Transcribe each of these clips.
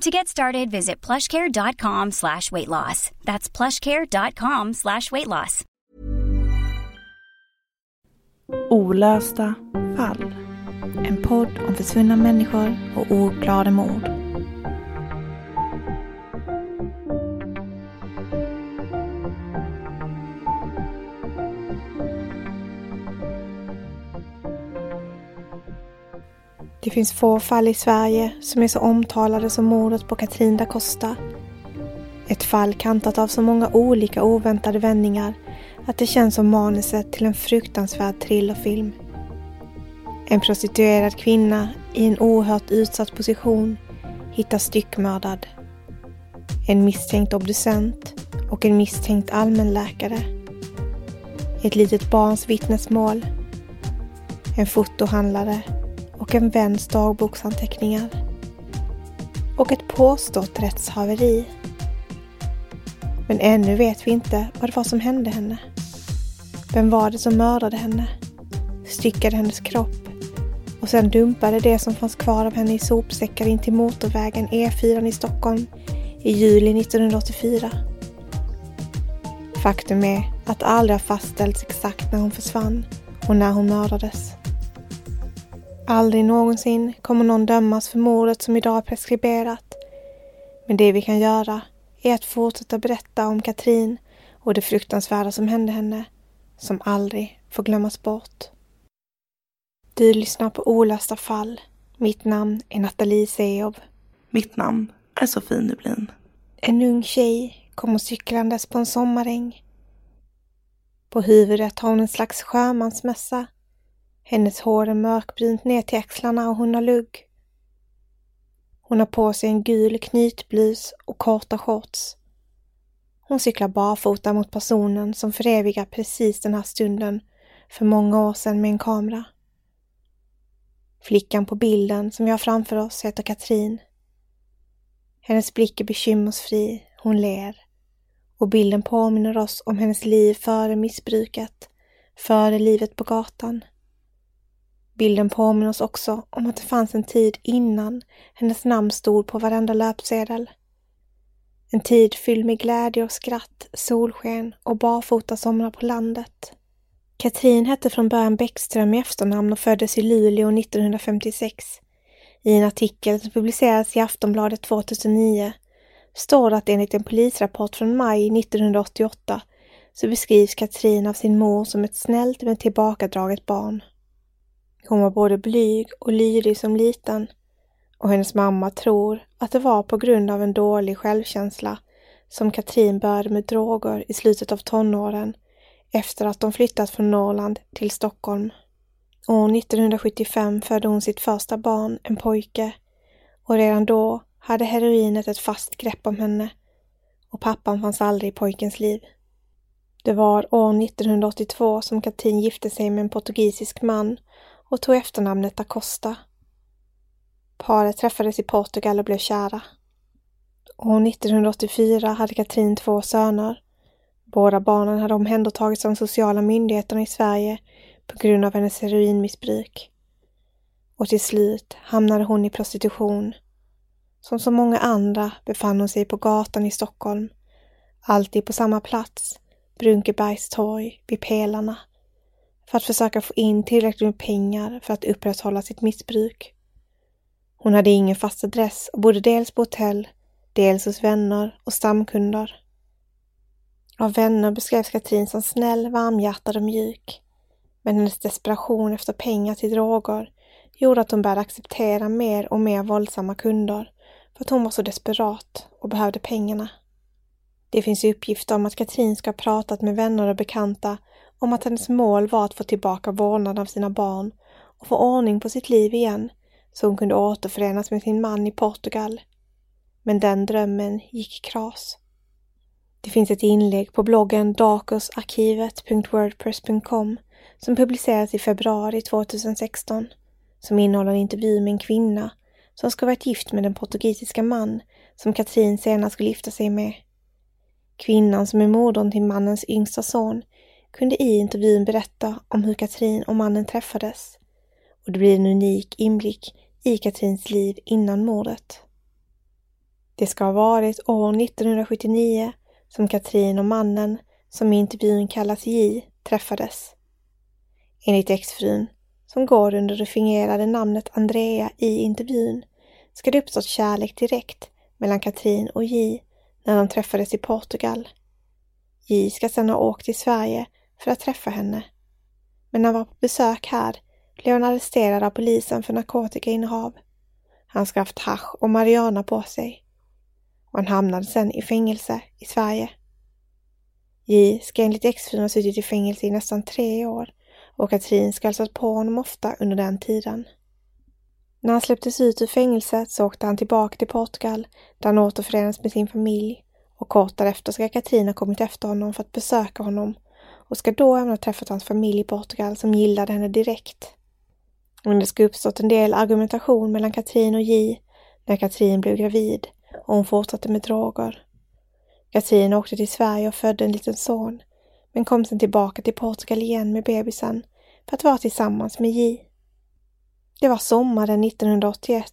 To get started, visit plushcare.com slash weight loss. That's plushcare.com slash weight loss. Olösta fall. En podd om försvunna människor och ouppklarade mord. Det finns få fall i Sverige som är så omtalade som mordet på Katrin da Costa. Ett fall kantat av så många olika oväntade vändningar att det känns som manuset till en fruktansvärd thrillerfilm. En prostituerad kvinna i en oerhört utsatt position hittas styckmördad. En misstänkt obducent och en misstänkt allmänläkare. Ett litet barns vittnesmål. En fotohandlare och en väns dagboksanteckningar. Och ett påstått rättshaveri. Men ännu vet vi inte vad det var som hände henne. Vem var det som mördade henne? Styckade hennes kropp och sen dumpade det som fanns kvar av henne i sopsäckar in till motorvägen E4 i Stockholm i juli 1984. Faktum är att det aldrig har fastställts exakt när hon försvann och när hon mördades. Aldrig någonsin kommer någon dömas för mordet som idag är preskriberat. Men det vi kan göra är att fortsätta berätta om Katrin och det fruktansvärda som hände henne, som aldrig får glömmas bort. Du lyssnar på Olösta fall. Mitt namn är Nathalie Seov. Mitt namn är Sofie Nublin. En ung tjej kommer cyklandes på en sommaräng. På huvudet har hon en slags sjömansmössa hennes hår är mörkbrunt ner till axlarna och hon har lugg. Hon har på sig en gul knytblus och korta shorts. Hon cyklar barfota mot personen som förevigar precis den här stunden för många år sedan med en kamera. Flickan på bilden som vi har framför oss heter Katrin. Hennes blick är bekymmersfri, hon ler. Och bilden påminner oss om hennes liv före missbruket, före livet på gatan. Bilden påminner oss också om att det fanns en tid innan hennes namn stod på varenda löpsedel. En tid fylld med glädje och skratt, solsken och barfota somrar på landet. Katrin hette från början Bäckström i efternamn och föddes i Luleå 1956. I en artikel som publicerades i Aftonbladet 2009 står det att enligt en polisrapport från maj 1988 så beskrivs Katrin av sin mor som ett snällt men tillbakadraget barn. Hon var både blyg och lydig som liten och hennes mamma tror att det var på grund av en dålig självkänsla som Katrin började med droger i slutet av tonåren efter att de flyttat från Norrland till Stockholm. År 1975 födde hon sitt första barn, en pojke, och redan då hade heroinet ett fast grepp om henne och pappan fanns aldrig i pojkens liv. Det var år 1982 som Katrin gifte sig med en portugisisk man och tog efternamnet da Costa. Paret träffades i Portugal och blev kära. År 1984 hade Katrin två söner, Båda barnen hade omhändertagits av de sociala myndigheterna i Sverige på grund av hennes heroinmissbruk. Och till slut hamnade hon i prostitution. Som så många andra befann hon sig på gatan i Stockholm. Alltid på samma plats, Brunkebergs torg, vid pelarna. För att försöka få in tillräckligt med pengar för att upprätthålla sitt missbruk. Hon hade ingen fast adress och bodde dels på hotell, dels hos vänner och stamkunder. Av vänner beskrevs Katrin som snäll, varmhjärtad och mjuk. Men hennes desperation efter pengar till droger gjorde att hon började acceptera mer och mer våldsamma kunder för att hon var så desperat och behövde pengarna. Det finns uppgifter om att Katrin ska ha pratat med vänner och bekanta om att hennes mål var att få tillbaka vårdnaden av sina barn och få ordning på sitt liv igen så hon kunde återförenas med sin man i Portugal. Men den drömmen gick i kras. Det finns ett inlägg på bloggen darkosarkivet.wordpress.com som publicerades i februari 2016 som innehåller en intervju med en kvinna som ska varit gift med den portugisiska man som Katrin senare skulle gifta sig med. Kvinnan som är modern till mannens yngsta son kunde i intervjun berätta om hur Katrin och mannen träffades. Och det blir en unik inblick i Katrins liv innan mordet. Det ska ha varit år 1979 som Katrin och mannen, som i intervjun kallas J, träffades. Enligt exfrun, som går under det fingerade namnet Andrea i intervjun, ska det uppstått kärlek direkt mellan Katrin och J när de träffades i Portugal. J ska sedan ha åkt till Sverige för att träffa henne. Men när han var på besök här blev han arresterad av polisen för narkotikainnehav. Han ska haft hasch och marijuana på sig. Och han hamnade sedan i fängelse i Sverige. J ska enligt exfrun ha suttit i fängelse i nästan tre år och Katrin ska ha hälsat på honom ofta under den tiden. När han släpptes ut ur fängelset så åkte han tillbaka till Portugal där han återförenades med sin familj och kort därefter ska Katrin ha kommit efter honom för att besöka honom och ska då även ha träffat hans familj i Portugal som gillade henne direkt. Men det ska uppstått en del argumentation mellan Katrin och J när Katrin blev gravid och hon fortsatte med droger. Katrin åkte till Sverige och födde en liten son men kom sedan tillbaka till Portugal igen med bebisen för att vara tillsammans med J. Det var sommaren 1981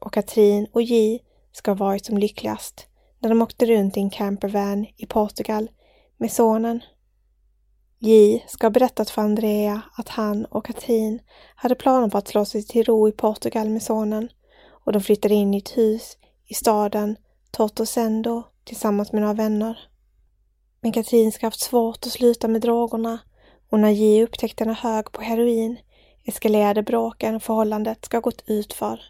och Katrin och J ska ha varit som lyckligast när de åkte runt i en campervan i Portugal med sonen. J ska ha berättat för Andrea att han och Katrin hade planer på att slå sig till ro i Portugal med sonen och de flyttade in i ett hus i staden Tortosendo tillsammans med några vänner. Men Katrin ska ha haft svårt att sluta med drogerna och när J upptäckte henne hög på heroin eskalerade bråken och förhållandet ska ha gått utför.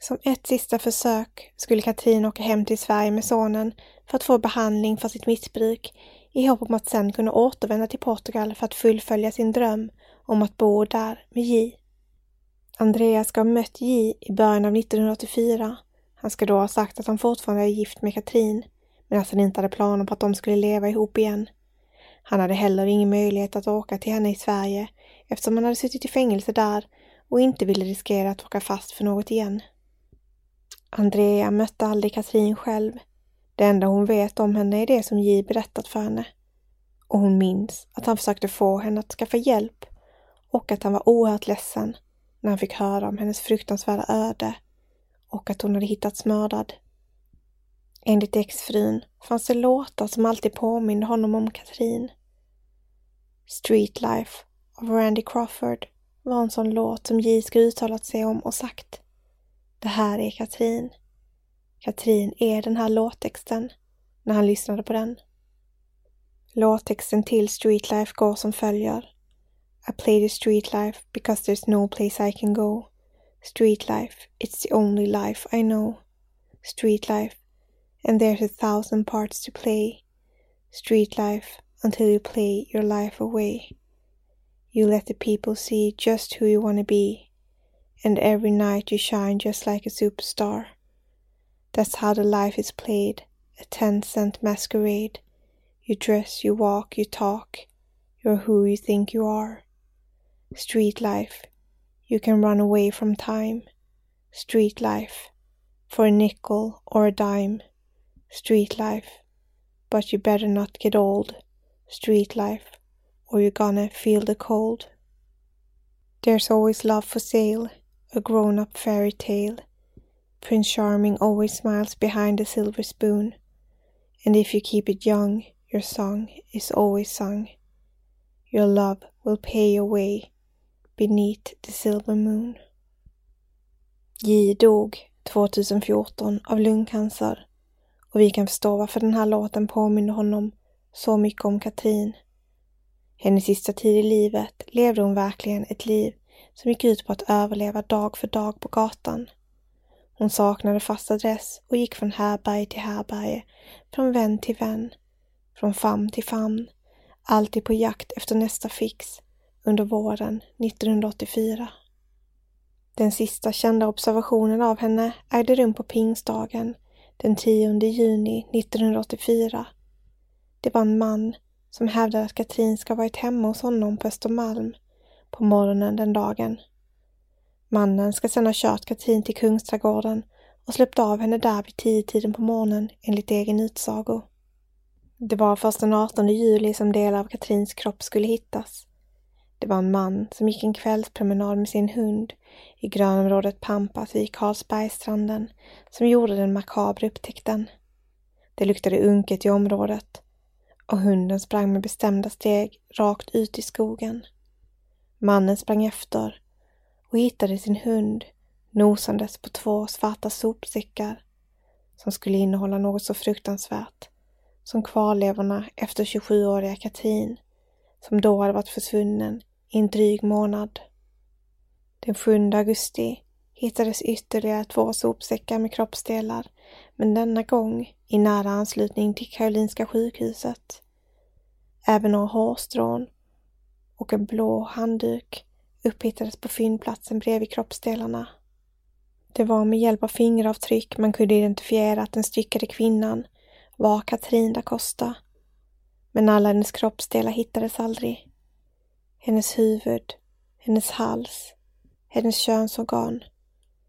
Som ett sista försök skulle Katrin åka hem till Sverige med sonen för att få behandling för sitt missbruk i hopp om att sen kunna återvända till Portugal för att fullfölja sin dröm om att bo där med J. Andreas ska ha mött J i början av 1984. Han ska då ha sagt att han fortfarande är gift med Katrin, men att han inte hade planer på att de skulle leva ihop igen. Han hade heller ingen möjlighet att åka till henne i Sverige eftersom han hade suttit i fängelse där och inte ville riskera att åka fast för något igen. Andrea mötte aldrig Katrin själv. Det enda hon vet om henne är det som J berättat för henne. Och hon minns att han försökte få henne att skaffa hjälp och att han var oerhört ledsen när han fick höra om hennes fruktansvärda öde och att hon hade hittats mördad. Enligt exfrun fanns det låtar som alltid påminde honom om Katrin. Street Life av Randy Crawford var en sån låt som J ska uttalat sig om och sagt. Det här är Katrin. Katrin är den här låttexten när han lyssnade på den. Låttexten till Streetlife går som följer. I play the street life because there's no place I can go. Street life, it's the only life I know. Street life, and there's a thousand parts to play. Street life, until you play your life away. You let the people see just who you want to be, and every night you shine just like a superstar. That's how the life is played, a ten cent masquerade. You dress, you walk, you talk, you're who you think you are. Street life, you can run away from time. Street life, for a nickel or a dime. Street life, but you better not get old. Street life, or you're gonna feel the cold. There's always love for sale, a grown up fairy tale. Prince Charming always smiles behind the silver spoon. And if you keep it young, your song is always sung. Your love will pay your way beneath the silver moon. J dog 2014 av lungcancer och vi kan förstå varför den här låten påminner honom så mycket om Katrin. Hennes sista tid i livet levde hon verkligen ett liv som gick ut på att överleva dag för dag på gatan. Hon saknade fast adress och gick från härberge till härberge, från vän till vän, från famn till famn, alltid på jakt efter nästa fix under våren 1984. Den sista kända observationen av henne ägde rum på pingstdagen den 10 juni 1984. Det var en man som hävdade att Katrin ska varit hemma hos honom på Östermalm på morgonen den dagen. Mannen ska sedan ha kört Katrin till Kungsträdgården och släppt av henne där vid tio tiden på morgonen enligt egen utsago. Det var först den 18 juli som delar av Katrins kropp skulle hittas. Det var en man som gick en kvällspromenad med sin hund i grönområdet Pampas vid Karlsbergsstranden som gjorde den makabra upptäckten. Det luktade unket i området och hunden sprang med bestämda steg rakt ut i skogen. Mannen sprang efter och hittade sin hund nosandes på två svarta sopsäckar som skulle innehålla något så fruktansvärt som kvarlevorna efter 27-åriga Katrin som då hade varit försvunnen i en dryg månad. Den 7 augusti hittades ytterligare två sopsäckar med kroppsdelar, men denna gång i nära anslutning till Karolinska sjukhuset. Även några hårstrån och en blå handduk upphittades på fyndplatsen bredvid kroppsdelarna. Det var med hjälp av fingeravtryck man kunde identifiera att den styckade kvinnan var Katrin da Costa. Men alla hennes kroppsdelar hittades aldrig. Hennes huvud, hennes hals, hennes könsorgan,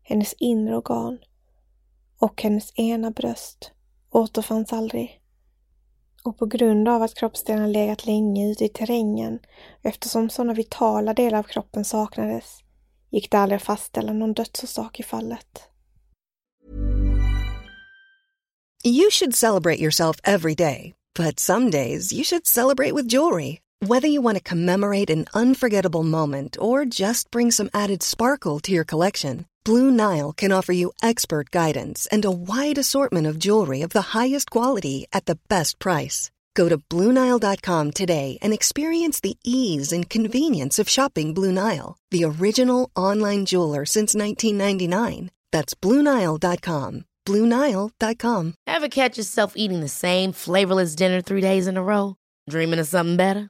hennes inre organ och hennes ena bröst återfanns aldrig. Och på grund av att kroppsdelarna legat länge ute i terrängen och eftersom sådana vitala delar av kroppen saknades gick det aldrig att fastställa någon dödsorsak i fallet. You should celebrate yourself every day, but some days you should celebrate with jewelry. Whether you want to commemorate an unforgettable moment or just bring some added sparkle to your collection, Blue Nile can offer you expert guidance and a wide assortment of jewelry of the highest quality at the best price. Go to BlueNile.com today and experience the ease and convenience of shopping Blue Nile, the original online jeweler since 1999. That's BlueNile.com. BlueNile.com. Ever catch yourself eating the same flavorless dinner three days in a row? Dreaming of something better?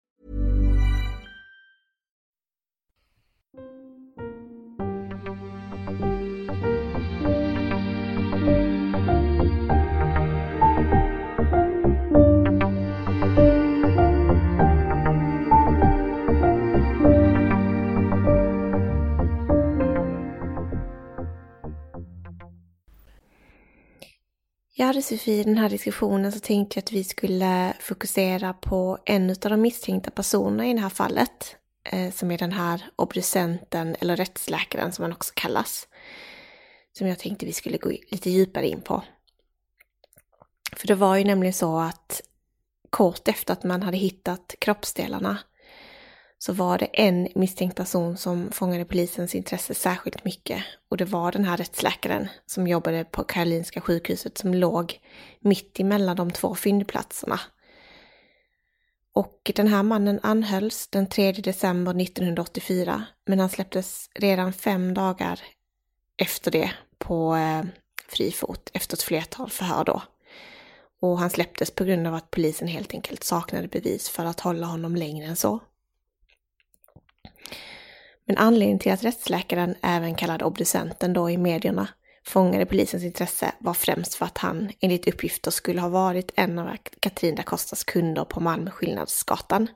Ja hade Sofie, i den här diskussionen så tänkte jag att vi skulle fokusera på en av de misstänkta personerna i det här fallet. Eh, som är den här obducenten eller rättsläkaren som han också kallas. Som jag tänkte vi skulle gå lite djupare in på. För det var ju nämligen så att kort efter att man hade hittat kroppsdelarna så var det en misstänkt person som fångade polisens intresse särskilt mycket. Och det var den här rättsläkaren som jobbade på Karolinska sjukhuset som låg mitt emellan de två fyndplatserna. Och den här mannen anhölls den 3 december 1984, men han släpptes redan fem dagar efter det på eh, fri fot efter ett flertal förhör då. Och han släpptes på grund av att polisen helt enkelt saknade bevis för att hålla honom längre än så. Men anledningen till att rättsläkaren, även kallad obducenten då i medierna, fångade polisens intresse var främst för att han enligt uppgifter skulle ha varit en av Katrin da Costas kunder på Malmö Skillnadsgatan.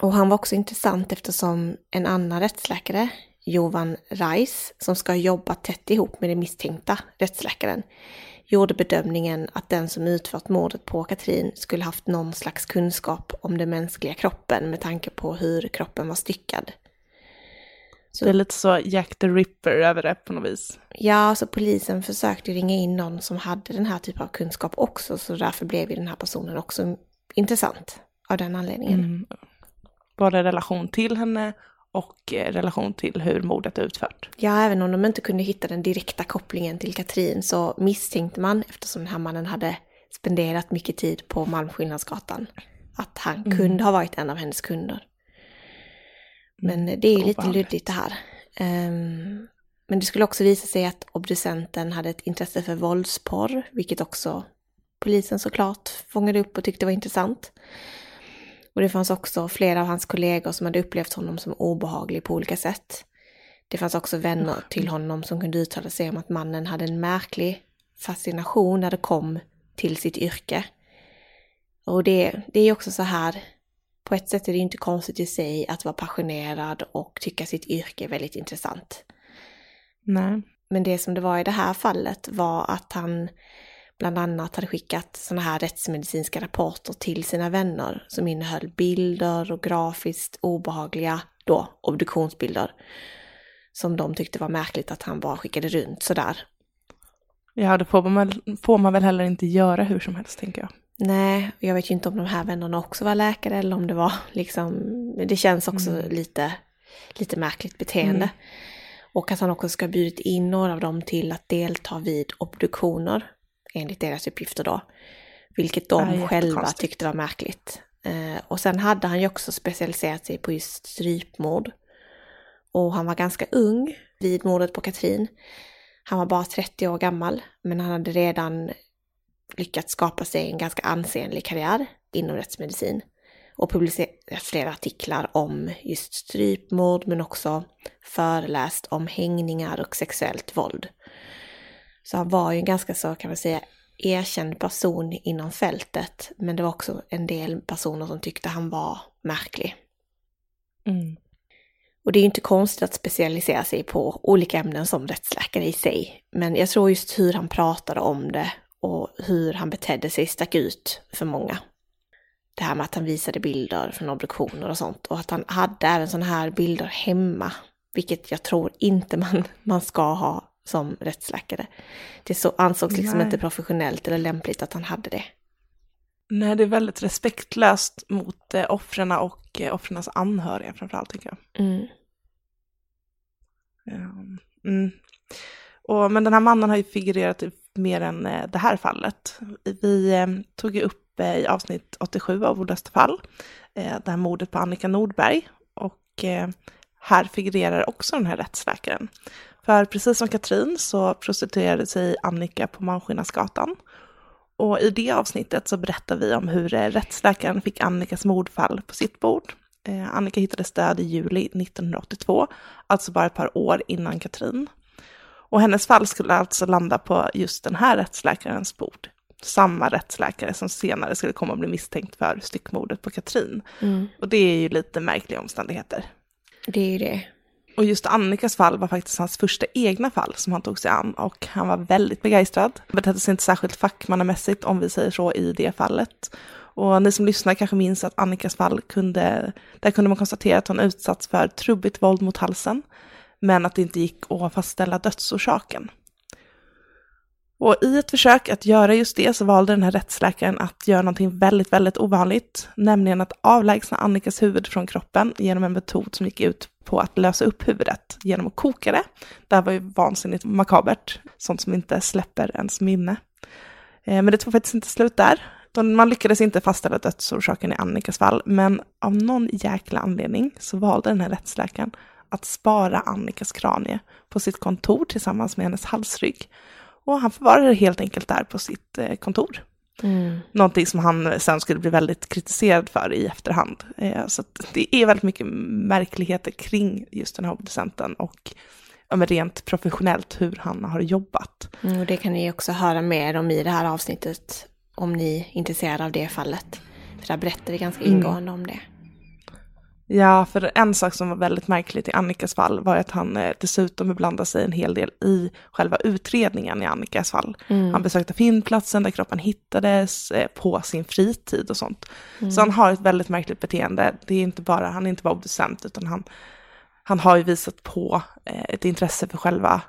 Och han var också intressant eftersom en annan rättsläkare, Jovan Reis, som ska ha jobbat tätt ihop med den misstänkta rättsläkaren, gjorde bedömningen att den som utfört mordet på Katrin skulle haft någon slags kunskap om den mänskliga kroppen med tanke på hur kroppen var styckad. Så det är lite så Jack the Ripper över det på något vis. Ja, så polisen försökte ringa in någon som hade den här typen av kunskap också, så därför blev ju den här personen också intressant av den anledningen. Mm. Både relation till henne och eh, relation till hur mordet är utfört. Ja, även om de inte kunde hitta den direkta kopplingen till Katrin så misstänkte man, eftersom den här mannen hade spenderat mycket tid på Malmskillnadsgatan, att han mm. kunde ha varit en av hennes kunder. Men det är lite luddigt det här. Um, men det skulle också visa sig att obducenten hade ett intresse för våldsporr, vilket också polisen såklart fångade upp och tyckte var intressant. Och det fanns också flera av hans kollegor som hade upplevt honom som obehaglig på olika sätt. Det fanns också vänner till honom som kunde uttala sig om att mannen hade en märklig fascination när det kom till sitt yrke. Och det, det är också så här, på ett sätt är det inte konstigt i sig att vara passionerad och tycka sitt yrke väldigt intressant. Nej. Men det som det var i det här fallet var att han bland annat hade skickat sådana här rättsmedicinska rapporter till sina vänner som innehöll bilder och grafiskt obehagliga då obduktionsbilder som de tyckte var märkligt att han bara skickade runt sådär. Ja, det får man, får man väl heller inte göra hur som helst tänker jag. Nej, jag vet ju inte om de här vännerna också var läkare eller om det var liksom, det känns också mm. lite, lite märkligt beteende. Mm. Och att han också ska ha bjudit in några av dem till att delta vid obduktioner, enligt deras uppgifter då. Vilket de ja, själva tyckte var märkligt. Eh, och sen hade han ju också specialiserat sig på just strypmord. Och han var ganska ung vid mordet på Katrin. Han var bara 30 år gammal, men han hade redan lyckats skapa sig en ganska ansenlig karriär inom rättsmedicin och publicerat flera artiklar om just strypmord men också föreläst om hängningar och sexuellt våld. Så han var ju en ganska så kan man säga erkänd person inom fältet men det var också en del personer som tyckte han var märklig. Mm. Och det är ju inte konstigt att specialisera sig på olika ämnen som rättsläkare i sig. Men jag tror just hur han pratade om det och hur han betedde sig stack ut för många. Det här med att han visade bilder från obduktioner och sånt och att han hade även sådana här bilder hemma, vilket jag tror inte man, man ska ha som rättsläkare. Det så, ansågs liksom Nej. inte professionellt eller lämpligt att han hade det. Nej, det är väldigt respektlöst mot eh, offren och eh, offrens anhöriga framförallt tycker jag. Mm. Um, mm. Och, men den här mannen har ju figurerat i mer än eh, det här fallet. Vi eh, tog ju upp eh, i avsnitt 87 av Olösta fall, det här mordet på Annika Nordberg. Och här figurerar också den här rättsläkaren. För precis som Katrin så prostituerade sig Annika på Malmskillnadsgatan. Och i det avsnittet så berättar vi om hur rättsläkaren fick Annikas mordfall på sitt bord. Annika hittade död i juli 1982, alltså bara ett par år innan Katrin. Och hennes fall skulle alltså landa på just den här rättsläkarens bord. Samma rättsläkare som senare skulle komma att bli misstänkt för styckmordet på Katrin. Mm. Och det är ju lite märkliga omständigheter. Det är ju det. Och just Annikas fall var faktiskt hans första egna fall som han tog sig an och han var väldigt begeistrad. Han betedde sig inte särskilt fackmannamässigt om vi säger så i det fallet. Och ni som lyssnar kanske minns att Annikas fall kunde, där kunde man konstatera att hon utsatts för trubbigt våld mot halsen men att det inte gick att fastställa dödsorsaken. Och i ett försök att göra just det så valde den här rättsläkaren att göra någonting väldigt, väldigt ovanligt, nämligen att avlägsna Annikas huvud från kroppen genom en metod som gick ut på att lösa upp huvudet genom att koka det. Det här var ju vansinnigt makabert, sånt som inte släpper ens minne. Eh, men det tog faktiskt inte slut där. Man lyckades inte fastställa dödsorsaken i Annikas fall, men av någon jäkla anledning så valde den här rättsläkaren att spara Annikas kranie på sitt kontor tillsammans med hennes halsrygg. Och han förvarade det helt enkelt där på sitt eh, kontor. Mm. Någonting som han sen skulle bli väldigt kritiserad för i efterhand. Eh, så det är väldigt mycket märkligheter kring just den här obducenten och rent professionellt hur han har jobbat. Mm, och det kan ni också höra mer om i det här avsnittet om ni är intresserade av det fallet. För där berättar vi ganska mm. ingående mm. om det. Ja, för en sak som var väldigt märkligt i Annikas fall var att han eh, dessutom blandade sig en hel del i själva utredningen i Annikas fall. Mm. Han besökte fyndplatsen där kroppen hittades eh, på sin fritid och sånt. Mm. Så han har ett väldigt märkligt beteende. Det är inte bara, han är inte bara obducent utan han, han har ju visat på eh, ett intresse för själva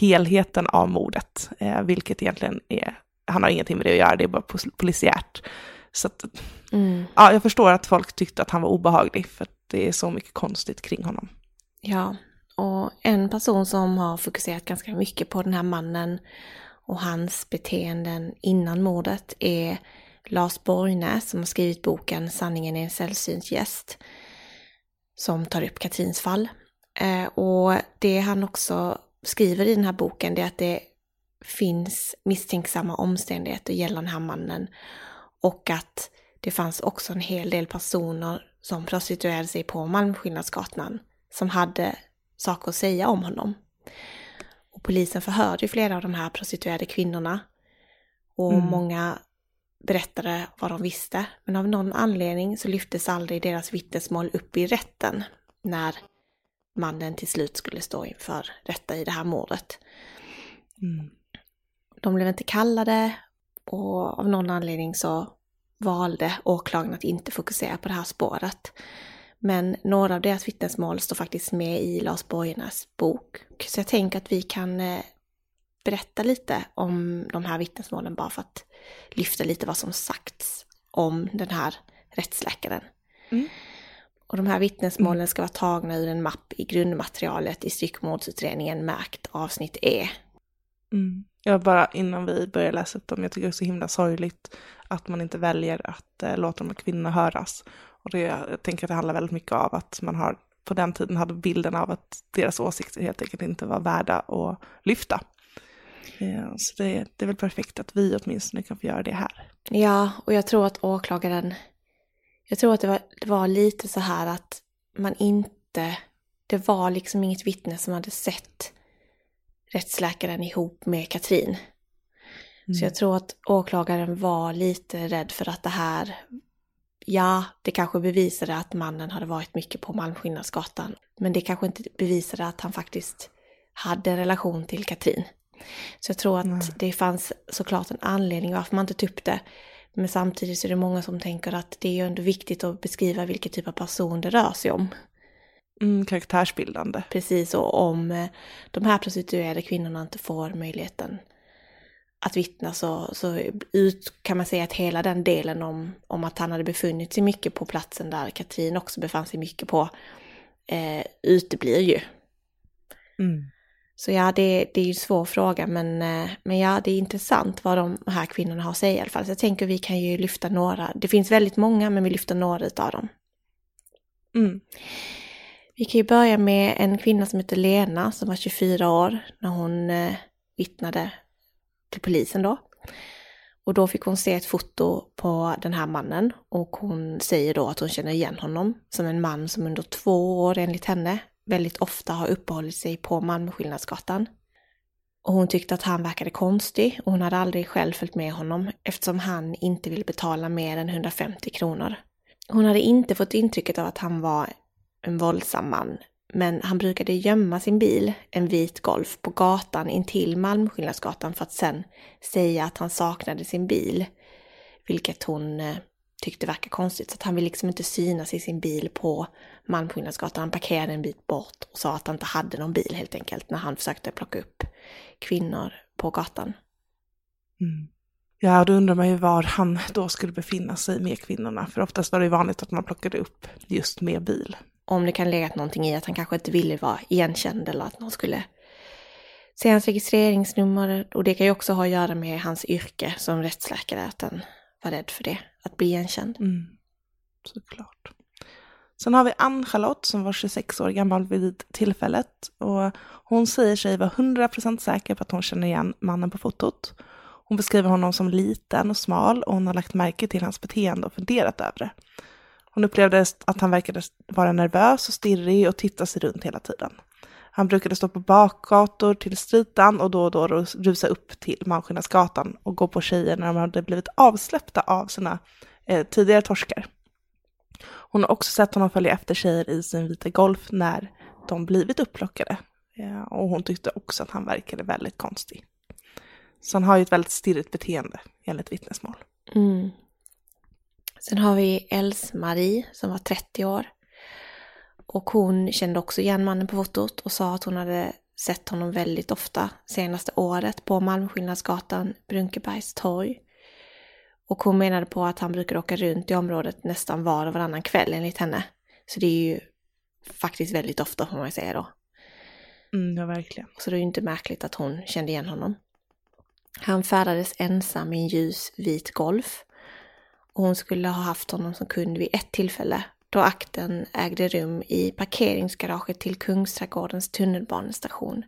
helheten av mordet, vilket egentligen är, han har ingenting med det att göra, det är bara polisiärt. Så att, mm. ja, jag förstår att folk tyckte att han var obehaglig för att det är så mycket konstigt kring honom. Ja, och en person som har fokuserat ganska mycket på den här mannen och hans beteenden innan mordet är Lars Borgnäs som har skrivit boken Sanningen är en sällsynt gäst som tar upp Katrins fall. Eh, och det han också skriver i den här boken det är att det finns misstänksamma omständigheter gällande den här mannen och att det fanns också en hel del personer som prostituerade sig på Malmskillnadsgatan som hade saker att säga om honom. Och polisen förhörde ju flera av de här prostituerade kvinnorna. Och mm. många berättade vad de visste. Men av någon anledning så lyftes aldrig deras vittnesmål upp i rätten när mannen till slut skulle stå inför rätta i det här mordet. Mm. De blev inte kallade och av någon anledning så valde åklagaren att inte fokusera på det här spåret. Men några av deras vittnesmål står faktiskt med i Lars Borgernas bok. Så jag tänker att vi kan eh, berätta lite om de här vittnesmålen bara för att lyfta lite vad som sagts om den här rättsläkaren. Mm. Och de här vittnesmålen ska vara tagna ur en mapp i grundmaterialet i styckmordsutredningen märkt avsnitt E. Mm. Jag bara innan vi börjar läsa upp dem, jag tycker det är så himla sorgligt att man inte väljer att eh, låta de här kvinnorna höras. Och det, jag tänker att det handlar väldigt mycket av att man har på den tiden hade bilden av att deras åsikter helt enkelt inte var värda att lyfta. Eh, så det, det är väl perfekt att vi åtminstone kan få göra det här. Ja, och jag tror att åklagaren, jag tror att det var, det var lite så här att man inte, det var liksom inget vittne som hade sett rättsläkaren ihop med Katrin. Mm. Så jag tror att åklagaren var lite rädd för att det här, ja, det kanske bevisade att mannen hade varit mycket på Malmskillnadsgatan. Men det kanske inte bevisade att han faktiskt hade en relation till Katrin. Så jag tror att mm. det fanns såklart en anledning varför man inte tog upp det. Men samtidigt så är det många som tänker att det är ju ändå viktigt att beskriva vilken typ av person det rör sig om. Mm, karaktärsbildande. Precis, och om eh, de här prostituerade kvinnorna inte får möjligheten att vittna så, så ut, kan man säga att hela den delen om, om att han hade befunnit sig mycket på platsen där Katrin också befann sig mycket på eh, uteblir ju. Mm. Så ja, det, det är ju en svår fråga men, eh, men ja, det är intressant vad de här kvinnorna har att säga i alla fall. Så jag tänker vi kan ju lyfta några, det finns väldigt många men vi lyfter några av dem. Mm. Vi kan ju börja med en kvinna som heter Lena som var 24 år när hon eh, vittnade till polisen då. Och då fick hon se ett foto på den här mannen och hon säger då att hon känner igen honom som en man som under två år enligt henne väldigt ofta har uppehållit sig på Malmöskillnadsgatan. Och hon tyckte att han verkade konstig och hon hade aldrig själv följt med honom eftersom han inte ville betala mer än 150 kronor. Hon hade inte fått intrycket av att han var en våldsam man, men han brukade gömma sin bil, en vit Golf, på gatan intill Malmskillnadsgatan för att sen säga att han saknade sin bil, vilket hon eh, tyckte verkar konstigt. Så att han vill liksom inte synas i sin bil på Malmskillnadsgatan. Han parkerade en bit bort och sa att han inte hade någon bil helt enkelt när han försökte plocka upp kvinnor på gatan. Mm. Ja, då undrar man ju var han då skulle befinna sig med kvinnorna. För oftast var det vanligt att man plockade upp just med bil. Om det kan legat någonting i att han kanske inte ville vara igenkänd eller att någon skulle se hans registreringsnummer. Och det kan ju också ha att göra med hans yrke som rättsläkare, att han var rädd för det, att bli igenkänd. Mm. Såklart. Sen har vi Ann-Charlotte som var 26 år gammal vid tillfället. Och hon säger sig vara 100% säker på att hon känner igen mannen på fotot. Hon beskriver honom som liten och smal och hon har lagt märke till hans beteende och funderat över det. Hon upplevde att han verkade vara nervös och stirrig och titta sig runt hela tiden. Han brukade stå på bakgator till stritan och då och då rusa upp till Malmskillnadsgatan och gå på tjejer när de hade blivit avsläppta av sina eh, tidigare torskar. Hon har också sett honom följa efter tjejer i sin vita Golf när de blivit upplockade. Eh, och hon tyckte också att han verkade väldigt konstig. Så han har ju ett väldigt stirrigt beteende enligt vittnesmål. Mm. Sen har vi Els-Marie som var 30 år. Och hon kände också igen mannen på fotot och sa att hon hade sett honom väldigt ofta senaste året på Malmskillnadsgatan, Brunkebergs torg. Och hon menade på att han brukar åka runt i området nästan var och varannan kväll enligt henne. Så det är ju faktiskt väldigt ofta får man säga då. Mm, ja, verkligen. Så det är ju inte märkligt att hon kände igen honom. Han färdades ensam i en ljus vit Golf. Och hon skulle ha haft honom som kund vid ett tillfälle då akten ägde rum i parkeringsgaraget till Kungsträdgårdens tunnelbanestation.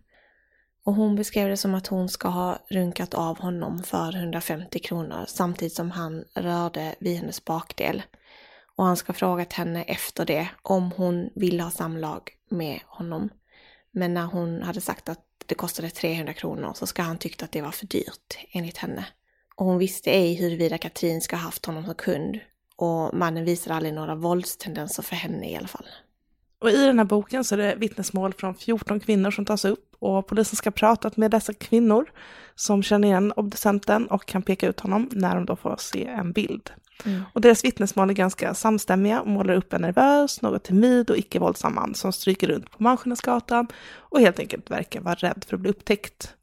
Och hon beskrev det som att hon ska ha runkat av honom för 150 kronor samtidigt som han rörde vid hennes bakdel. Och han ska ha frågat henne efter det om hon ville ha samlag med honom. Men när hon hade sagt att det kostade 300 kronor så ska han tyckt att det var för dyrt enligt henne. Och hon visste ej huruvida Katrin ska ha haft honom som kund. Och mannen visade aldrig några våldstendenser för henne i alla fall. Och i den här boken så är det vittnesmål från 14 kvinnor som tas upp och polisen ska prata med dessa kvinnor som känner igen obducenten och kan peka ut honom när de då får se en bild. Mm. Och deras vittnesmål är ganska samstämmiga och målar upp en nervös, något timid och icke-våldsam man som stryker runt på Malmskillnadsgatan och helt enkelt verkar vara rädd för att bli upptäckt.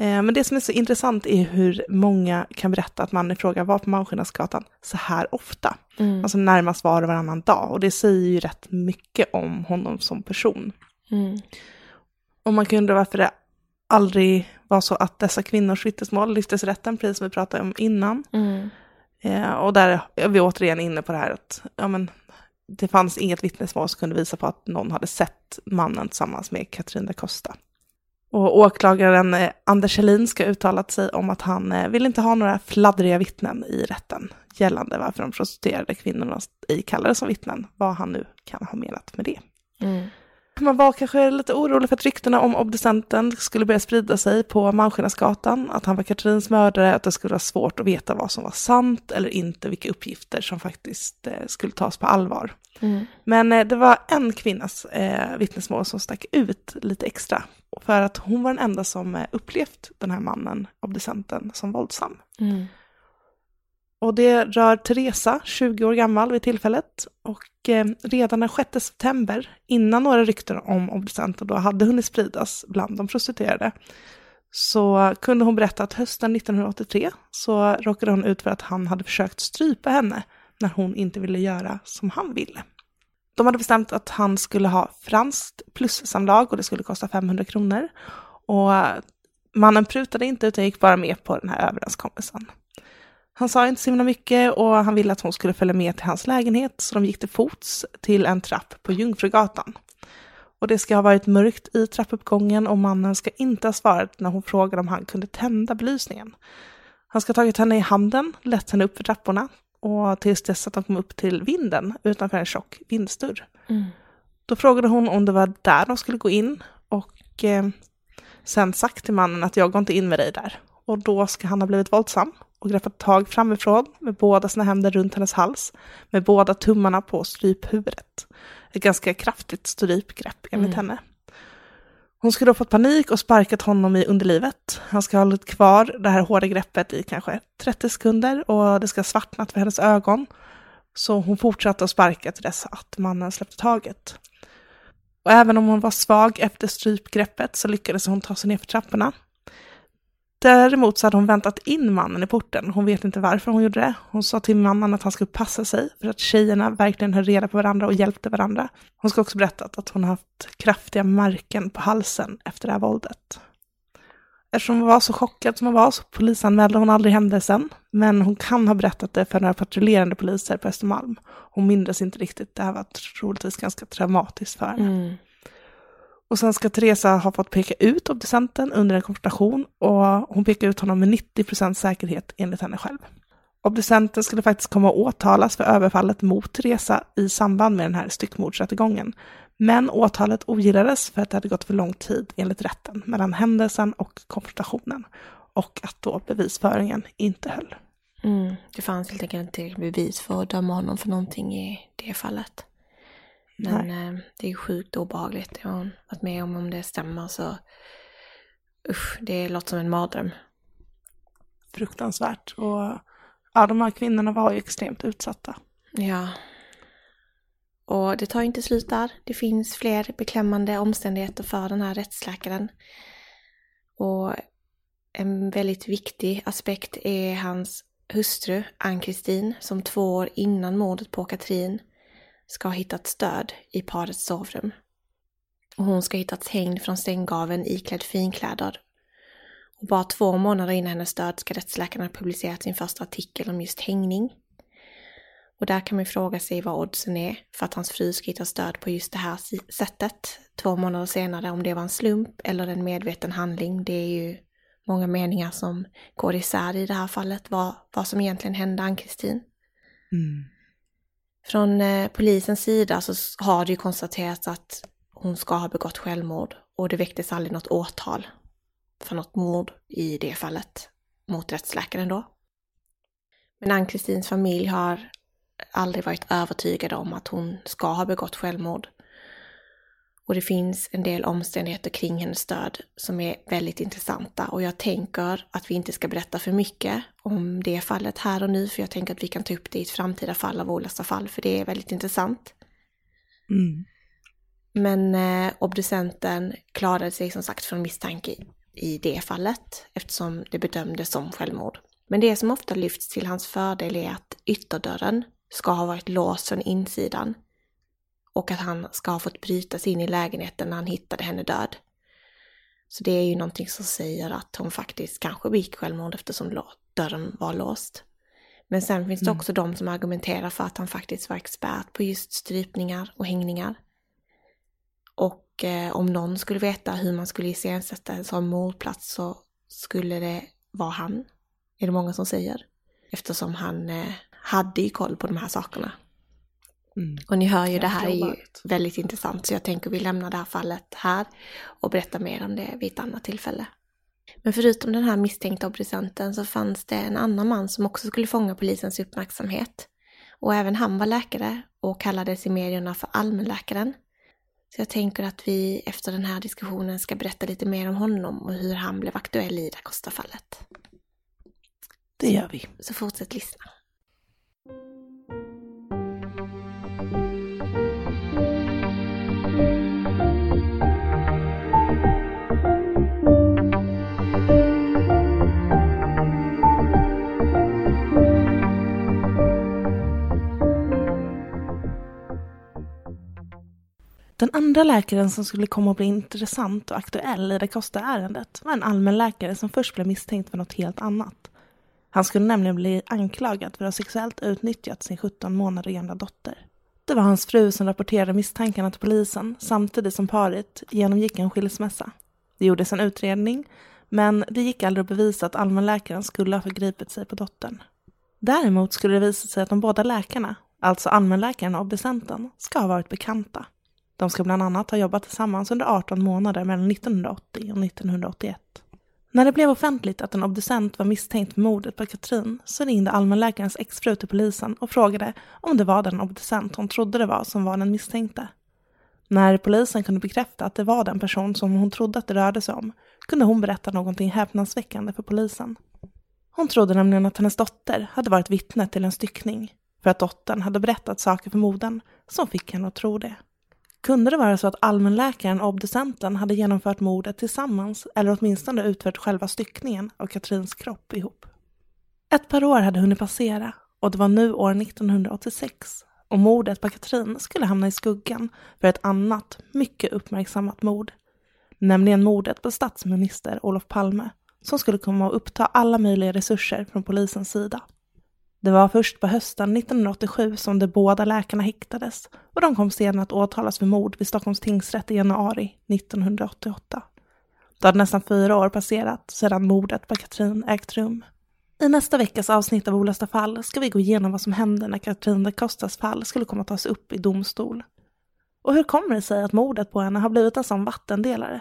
Eh, men det som är så intressant är hur många kan berätta att mannen i fråga var på Malmskillnadsgatan så här ofta. Mm. Alltså närmast var och varannan dag. Och det säger ju rätt mycket om honom som person. Mm. Och man kan undra varför det aldrig var så att dessa kvinnors vittnesmål lyftes rätten, precis som vi pratade om innan. Mm. Eh, och där är vi återigen inne på det här att ja, men, det fanns inget vittnesmål som kunde visa på att någon hade sett mannen tillsammans med Katrin da Costa. Och åklagaren eh, Anders Helin ska uttalat sig om att han eh, vill inte ha några fladdriga vittnen i rätten gällande varför de prostituerade kvinnorna ej kallades som vittnen, vad han nu kan ha menat med det. Mm. Man var kanske lite orolig för att ryktena om obducenten skulle börja sprida sig på Malmskillnadsgatan, att han var Katrins mördare, att det skulle vara svårt att veta vad som var sant eller inte, vilka uppgifter som faktiskt eh, skulle tas på allvar. Mm. Men eh, det var en kvinnas eh, vittnesmål som stack ut lite extra, för att hon var den enda som upplevt den här mannen, obducenten, som våldsam. Mm. Och det rör Teresa, 20 år gammal vid tillfället. Och eh, redan den 6 september, innan några rykten om obducenten då hade hunnit spridas bland de prostituerade, så kunde hon berätta att hösten 1983 så råkade hon ut för att han hade försökt strypa henne när hon inte ville göra som han ville. De hade bestämt att han skulle ha franskt plussamlag och det skulle kosta 500 kronor. Och eh, mannen prutade inte utan gick bara med på den här överenskommelsen. Han sa inte så himla mycket och han ville att hon skulle följa med till hans lägenhet så de gick till fots till en trapp på Jungfrugatan. Och det ska ha varit mörkt i trappuppgången och mannen ska inte ha svarat när hon frågade om han kunde tända belysningen. Han ska ha tagit henne i handen, lett henne upp för trapporna och tills dess att de kom upp till vinden utanför en tjock vindsdörr. Mm. Då frågade hon om det var där de skulle gå in och eh, sen sagt till mannen att jag går inte in med dig där. Och då ska han ha blivit våldsam och greppat tag framifrån med båda sina händer runt hennes hals, med båda tummarna på stryphuvudet. Ett ganska kraftigt strypgrepp enligt mm. henne. Hon skulle ha fått panik och sparkat honom i underlivet. Han ska ha hållit kvar det här hårda greppet i kanske 30 sekunder och det ska ha svartnat för hennes ögon. Så hon fortsatte att sparka till dess att mannen släppte taget. Och även om hon var svag efter strypgreppet så lyckades hon ta sig ner för trapporna Däremot så hade hon väntat in mannen i porten. Hon vet inte varför hon gjorde det. Hon sa till mannen att han skulle passa sig för att tjejerna verkligen höll reda på varandra och hjälpte varandra. Hon ska också berättat att hon haft kraftiga märken på halsen efter det här våldet. Eftersom hon var så chockad som hon var så polisanmälde hon aldrig händelsen. Men hon kan ha berättat det för några patrullerande poliser på Östermalm. Hon mindes inte riktigt, det här var troligtvis ganska traumatiskt för henne. Mm. Och sen ska Teresa ha fått peka ut obducenten under en konfrontation och hon pekar ut honom med 90 procents säkerhet enligt henne själv. Obducenten skulle faktiskt komma att åtalas för överfallet mot Teresa i samband med den här styckmordsrättegången. Men åtalet ogillades för att det hade gått för lång tid enligt rätten mellan händelsen och konfrontationen och att då bevisföringen inte höll. Mm. Det fanns helt enkelt inte bevis för att döma honom för någonting i det fallet. Men eh, det är sjukt obehagligt. Jag har varit med om om det stämmer så usch, det låter som en mardröm. Fruktansvärt. Och ja, de här kvinnorna var ju extremt utsatta. Ja. Och det tar ju inte slut där. Det finns fler beklämmande omständigheter för den här rättsläkaren. Och en väldigt viktig aspekt är hans hustru Ann-Kristin som två år innan mordet på Katrin ska ha hittat stöd i parets sovrum. Och hon ska ha hittats hängd från sänggaveln iklädd finkläder. Och bara två månader innan hennes död ska rättsläkaren ha publicerat sin första artikel om just hängning. Och där kan man fråga sig vad oddsen är för att hans fru ska hitta stöd på just det här sättet två månader senare, om det var en slump eller en medveten handling. Det är ju många meningar som går isär i det här fallet, vad, vad som egentligen hände Ann-Kristin. Mm. Från eh, polisens sida så har det ju konstaterats att hon ska ha begått självmord och det väcktes aldrig något åtal för något mord i det fallet mot rättsläkaren då. Men Ann-Kristins familj har aldrig varit övertygade om att hon ska ha begått självmord och det finns en del omständigheter kring hennes död som är väldigt intressanta och jag tänker att vi inte ska berätta för mycket om det fallet här och nu för jag tänker att vi kan ta upp det i ett framtida fall av olösta fall för det är väldigt intressant. Mm. Men eh, obducenten klarade sig som sagt från misstanke i det fallet eftersom det bedömdes som självmord. Men det som ofta lyfts till hans fördel är att ytterdörren ska ha varit låst från insidan och att han ska ha fått bryta sig in i lägenheten när han hittade henne död. Så det är ju någonting som säger att hon faktiskt kanske begick självmord eftersom dörren var låst. Men sen finns det mm. också de som argumenterar för att han faktiskt var expert på just strypningar och hängningar. Och eh, om någon skulle veta hur man skulle iscensätta en sån mordplats så skulle det vara han, är det många som säger. Eftersom han eh, hade ju koll på de här sakerna. Mm. Och ni hör ju, det här är ju väldigt intressant så jag tänker vi lämnar det här fallet här och berättar mer om det vid ett annat tillfälle. Men förutom den här misstänkta obducenten så fanns det en annan man som också skulle fånga polisens uppmärksamhet. Och även han var läkare och kallades i medierna för allmänläkaren. Så jag tänker att vi efter den här diskussionen ska berätta lite mer om honom och hur han blev aktuell i Da Costa-fallet. Det gör vi. Så fortsätt lyssna. Den andra läkaren som skulle komma att bli intressant och aktuell i det Costa-ärendet var en allmänläkare som först blev misstänkt för något helt annat. Han skulle nämligen bli anklagad för att ha sexuellt utnyttjat sin 17 månader gamla dotter. Det var hans fru som rapporterade misstankarna till polisen samtidigt som paret genomgick en skilsmässa. Det gjordes en utredning, men det gick aldrig att bevisa att allmänläkaren skulle ha förgripit sig på dottern. Däremot skulle det visa sig att de båda läkarna, alltså allmänläkaren och obducenten, ska ha varit bekanta. De ska bland annat ha jobbat tillsammans under 18 månader mellan 1980 och 1981. När det blev offentligt att en obducent var misstänkt för mordet på Katrin så ringde allmänläkarens exfru till polisen och frågade om det var den obducent hon trodde det var som var den misstänkte. När polisen kunde bekräfta att det var den person som hon trodde att det rörde sig om kunde hon berätta någonting häpnadsväckande för polisen. Hon trodde nämligen att hennes dotter hade varit vittne till en styckning för att dottern hade berättat saker för modern som fick henne att tro det. Kunde det vara så att allmänläkaren och obducenten hade genomfört mordet tillsammans eller åtminstone utfört själva styckningen av Katrins kropp ihop? Ett par år hade hunnit passera och det var nu år 1986 och mordet på Katrin skulle hamna i skuggan för ett annat, mycket uppmärksammat mord. Nämligen mordet på statsminister Olof Palme som skulle komma att uppta alla möjliga resurser från polisens sida. Det var först på hösten 1987 som de båda läkarna häktades och de kom sedan att åtalas för mord vid Stockholms tingsrätt i januari 1988. Då hade nästan fyra år passerat sedan mordet på Katrin ägt rum. I nästa veckas avsnitt av Olösta fall ska vi gå igenom vad som hände när Katrin da Costas fall skulle komma att tas upp i domstol. Och hur kommer det sig att mordet på henne har blivit en sån vattendelare?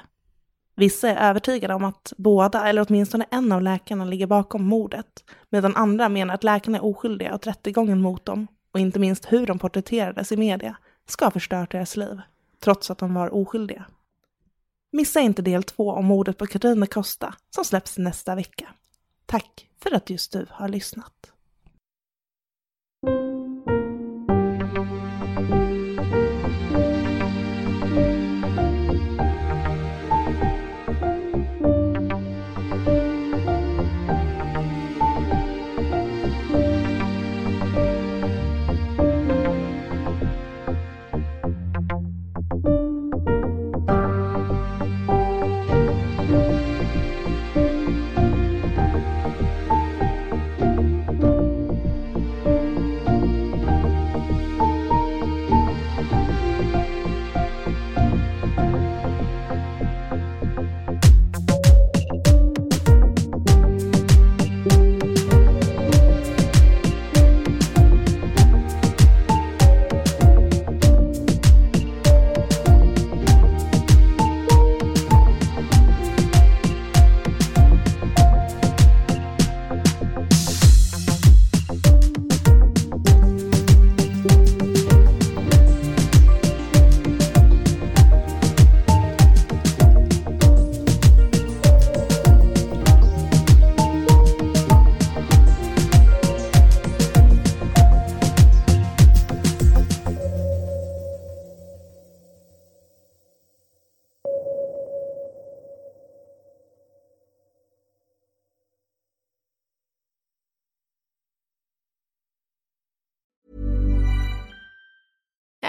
Vissa är övertygade om att båda, eller åtminstone en av läkarna, ligger bakom mordet, medan andra menar att läkarna är oskyldiga och att rättegången mot dem, och inte minst hur de porträtterades i media, ska ha förstört deras liv, trots att de var oskyldiga. Missa inte del två om mordet på Katarina Costa, som släpps nästa vecka. Tack för att just du har lyssnat.